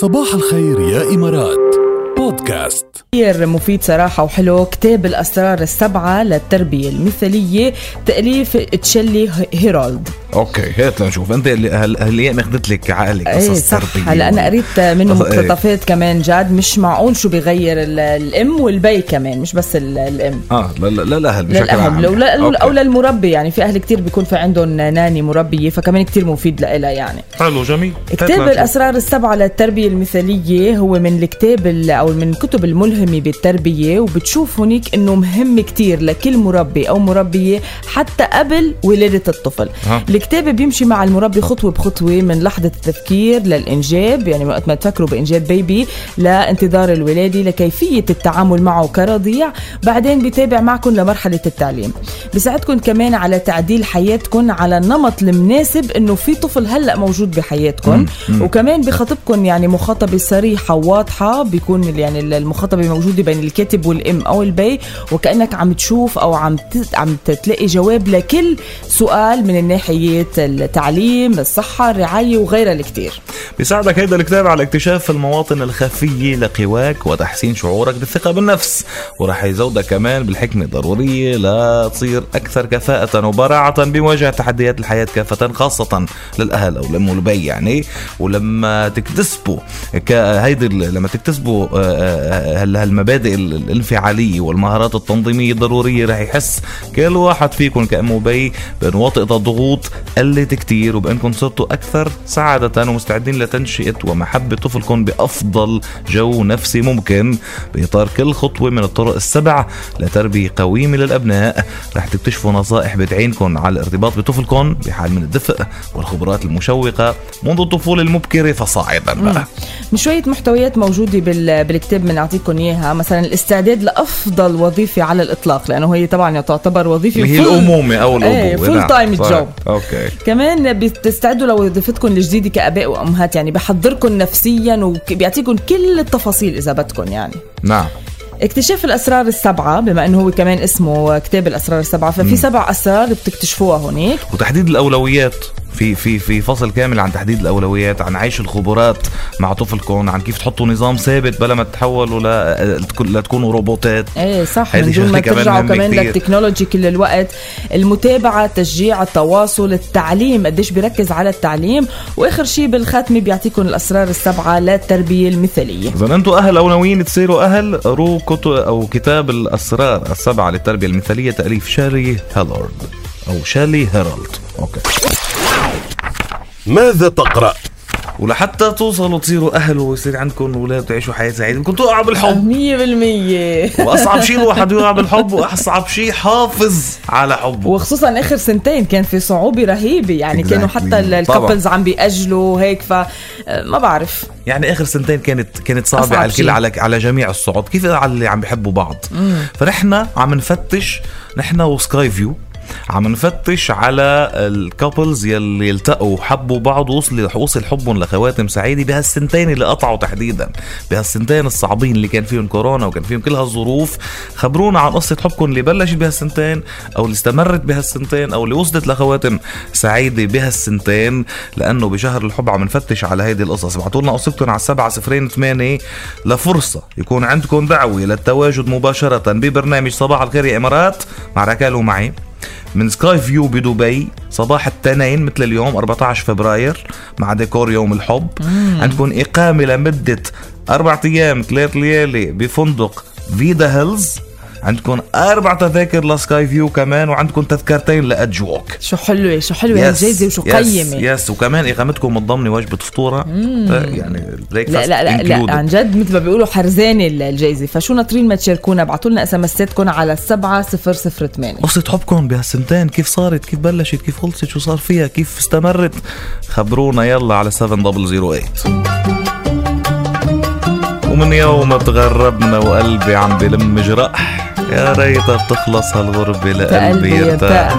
صباح الخير يا إمارات. بودكاست. كثير مفيد صراحة وحلو. كتاب الأسرار السبعة للتربية المثالية تأليف تشلي هيرولد. Okay هات لنشوف. أنت اللي هل- هالايام أخذت لك عقلك إيه قصص صح. تربية هلا أنا قريت منه إيه. مقتطفات كمان جاد مش معقول شو بيغير ال- الأم والبي كمان مش بس ال- الأم. آه لا لا لا الاهل بشكل للاهل عام. Okay. أو للمربي يعني في أهل كتير بيكون في عندهم nanny مربية فكمان كتير مفيد لها يعني. حلو جميل. كتاب لنشوف. الأسرار السبعة للتربية المثالية هو من الكتاب ال- أو من الكتب الملهمة بالتربية وبتشوف هنيك إنه مهم كتير لكل مربي أو مربية حتى قبل ولادة الطفل. ها. الكتاب بيمشي مع المربي خطوة بخطوة من لحظة التفكير للإنجاب يعني وقت ما تفكروا بإنجاب بيبي لانتظار الولادة لكيفية التعامل معه كرضيع بعدين بيتابع معكم لمرحلة التعليم. بيساعدكم كمان على تعديل حياتكم على النمط المناسب إنه في طفل هلأ موجود بحياتكم. وكمان بخاطبكم يعني مخاطبة صريحة وواضحة بيكون يعني المخاطبة موجودة بين الكاتب والأم أو البي وكأنك عم تشوف أو عم عم تلاقي جواب لكل سؤال من الناحيات التعليم الصحة الرعاية وغيرها الكتير. بيساعدك هيدا الكتاب على اكتشاف المواطن الخفية لقواك وتحسين شعورك بالثقة بالنفس. ورح يزودك كمان بالحكمة الضرورية لتصير أكثر كفاءة وبراعة بمواجهة تحديات الحياة كافة خاصة للأهل أو الأم والبي يعني. ولما تكتسبوا هيدي لما تكتسبوا آه، آه، هال- هالمبادئ ال- الانفعالية والمهارات التنظيمية الضرورية رح يحس كل واحد فيكم كأم وبي بأن وطئة الضغوط قلت كتير وبأنكم صرتوا أكثر سعادة ومستعدين لتنشئة ومحبة طفلكم بأفضل جو نفسي ممكن بإطار كل خطوة من الطرق السبع لتربية قويمة للأبناء. رح تكتشفوا نصائح بتعينكم على الارتباط بطفلكم بحال من الدفء والخبرات المشوقة منذ الطفولة المبكرة فصاعدا بقى. من شوية محتويات موجودة بال- بالكتاب بنعطيكم إياها. مثلا الاستعداد لأفضل وظيفة على الإطلاق لأنه هي طبعا تعتبر وظيفة اللي هي full- الأمومة أو إيه full. time. job okay. كمان بتستعدوا لوظيفتكم الجديدة كآباء وأمهات يعني بحضركم نفسيا وبيعطيكم كل التفاصيل إذا بدكم يعني. نعم. اكتشاف الأسرار السبعة بما أنه هو كمان اسمه كتاب الأسرار السبعة ففي سبع أسرار بتكتشفوها هناك. وتحديد الأولويات. في في في فصل كامل عن تحديد الأولويات عن عيش الخبرات مع طفلكم عن كيف تحطوا نظام ثابت بلا ما تتحولوا ل- لتكون- لتكونوا روبوتات. إيه صح من دون ما ترجعوا كمان. للتكنولوجي كل الوقت. المتابعة تشجيع التواصل التعليم قديش بيركز على التعليم. وآخر شيء بالختمة بيعطيكم الأسرار السبعة للتربية المثالية. إذا أنتم أهل أو ناويين تصيروا أهل قروا كتب أو كتاب الأسرار السبعة للتربية المثالية تأليف شاري هيلارد أو شالي هيرالد. Okay. ماذا تقرأ؟ ولحتى توصلوا تصيروا أهل ويصير عندكم أولاد وتعيشوا حياة سعيدة بدكم توقعوا بالحب مية بالمية وأصعب شيء الواحد يوقع بالحب وأصعب شيء يحافظ على حبه وخصوصا آخر سنتين كان في صعوبة رهيبة يعني Exactly. كانوا حتى. ال couples عم بيأجلوا هيك ف ما بعرف يعني آخر سنتين كانت كانت صعبة على الكل. على على جميع الصعد كيف على اللي عم بيحبوا بعض فنحن عم نفتش نحن وسكاي فيو عم نفتش على ال couples يلي يلتقوا وحبوا بعض ووصل وصل حبهم لخواتم سعيدة بهالسنتين اللي قطعوا تحديدا. بهالسنتين الصعبين اللي كان فيهم كورونا وكان فيهم كل هالظروف. خبرونا عن قصة حبكم اللي بلشت بهالسنتين أو اللي استمرت بهالسنتين أو اللي وصلت لخواتم سعيدة بهالسنتين. لأنه بشهر الحب عم نفتش على هيدي القصص. ابعتوا لنا قصتكم على السبعة صفرين ثمانية. لفرصة يكون عندكم دعوة للتواجد مباشرة ببرنامج صباح الخير يا إمارات. مع ركال ومعي من سكاي فيو بدبي صباح الاثنين مثل اليوم 14 فبراير مع ديكور يوم الحب. عندكم إقامة لمدة أربع أيام ثلاث ليالي بفندق فيدا هيلز عندكم أربع تذاكر لسكاي فيو كمان وعندكم تذكرتين لأجوك شو حلوة شو حلوة yes، هالجايزة وشو yes، قيمة. yes وكمان إقامتكم متضمنه وجبه فطورة. آه، يعني ال break لا لا لا, لا عن جد مثل ما بيقولوا حرزانة الجايزة. فشو ناطرين ما تشاركونا؟ ابعتوا لنا SMS اتكم على السبعة صفر صفر ثمانية. قصة حبكم بهالسنتين. كيف صارت؟ كيف بلشت؟ كيف خلصت؟ شو صار فيها؟ كيف استمرت؟ خبرونا يلا على 7008 ومن يوم تغربنا وقلبي عم بلم جرح. يا ريتها بتخلص هالغربة لقلبي قلبي يرتاح يرتاح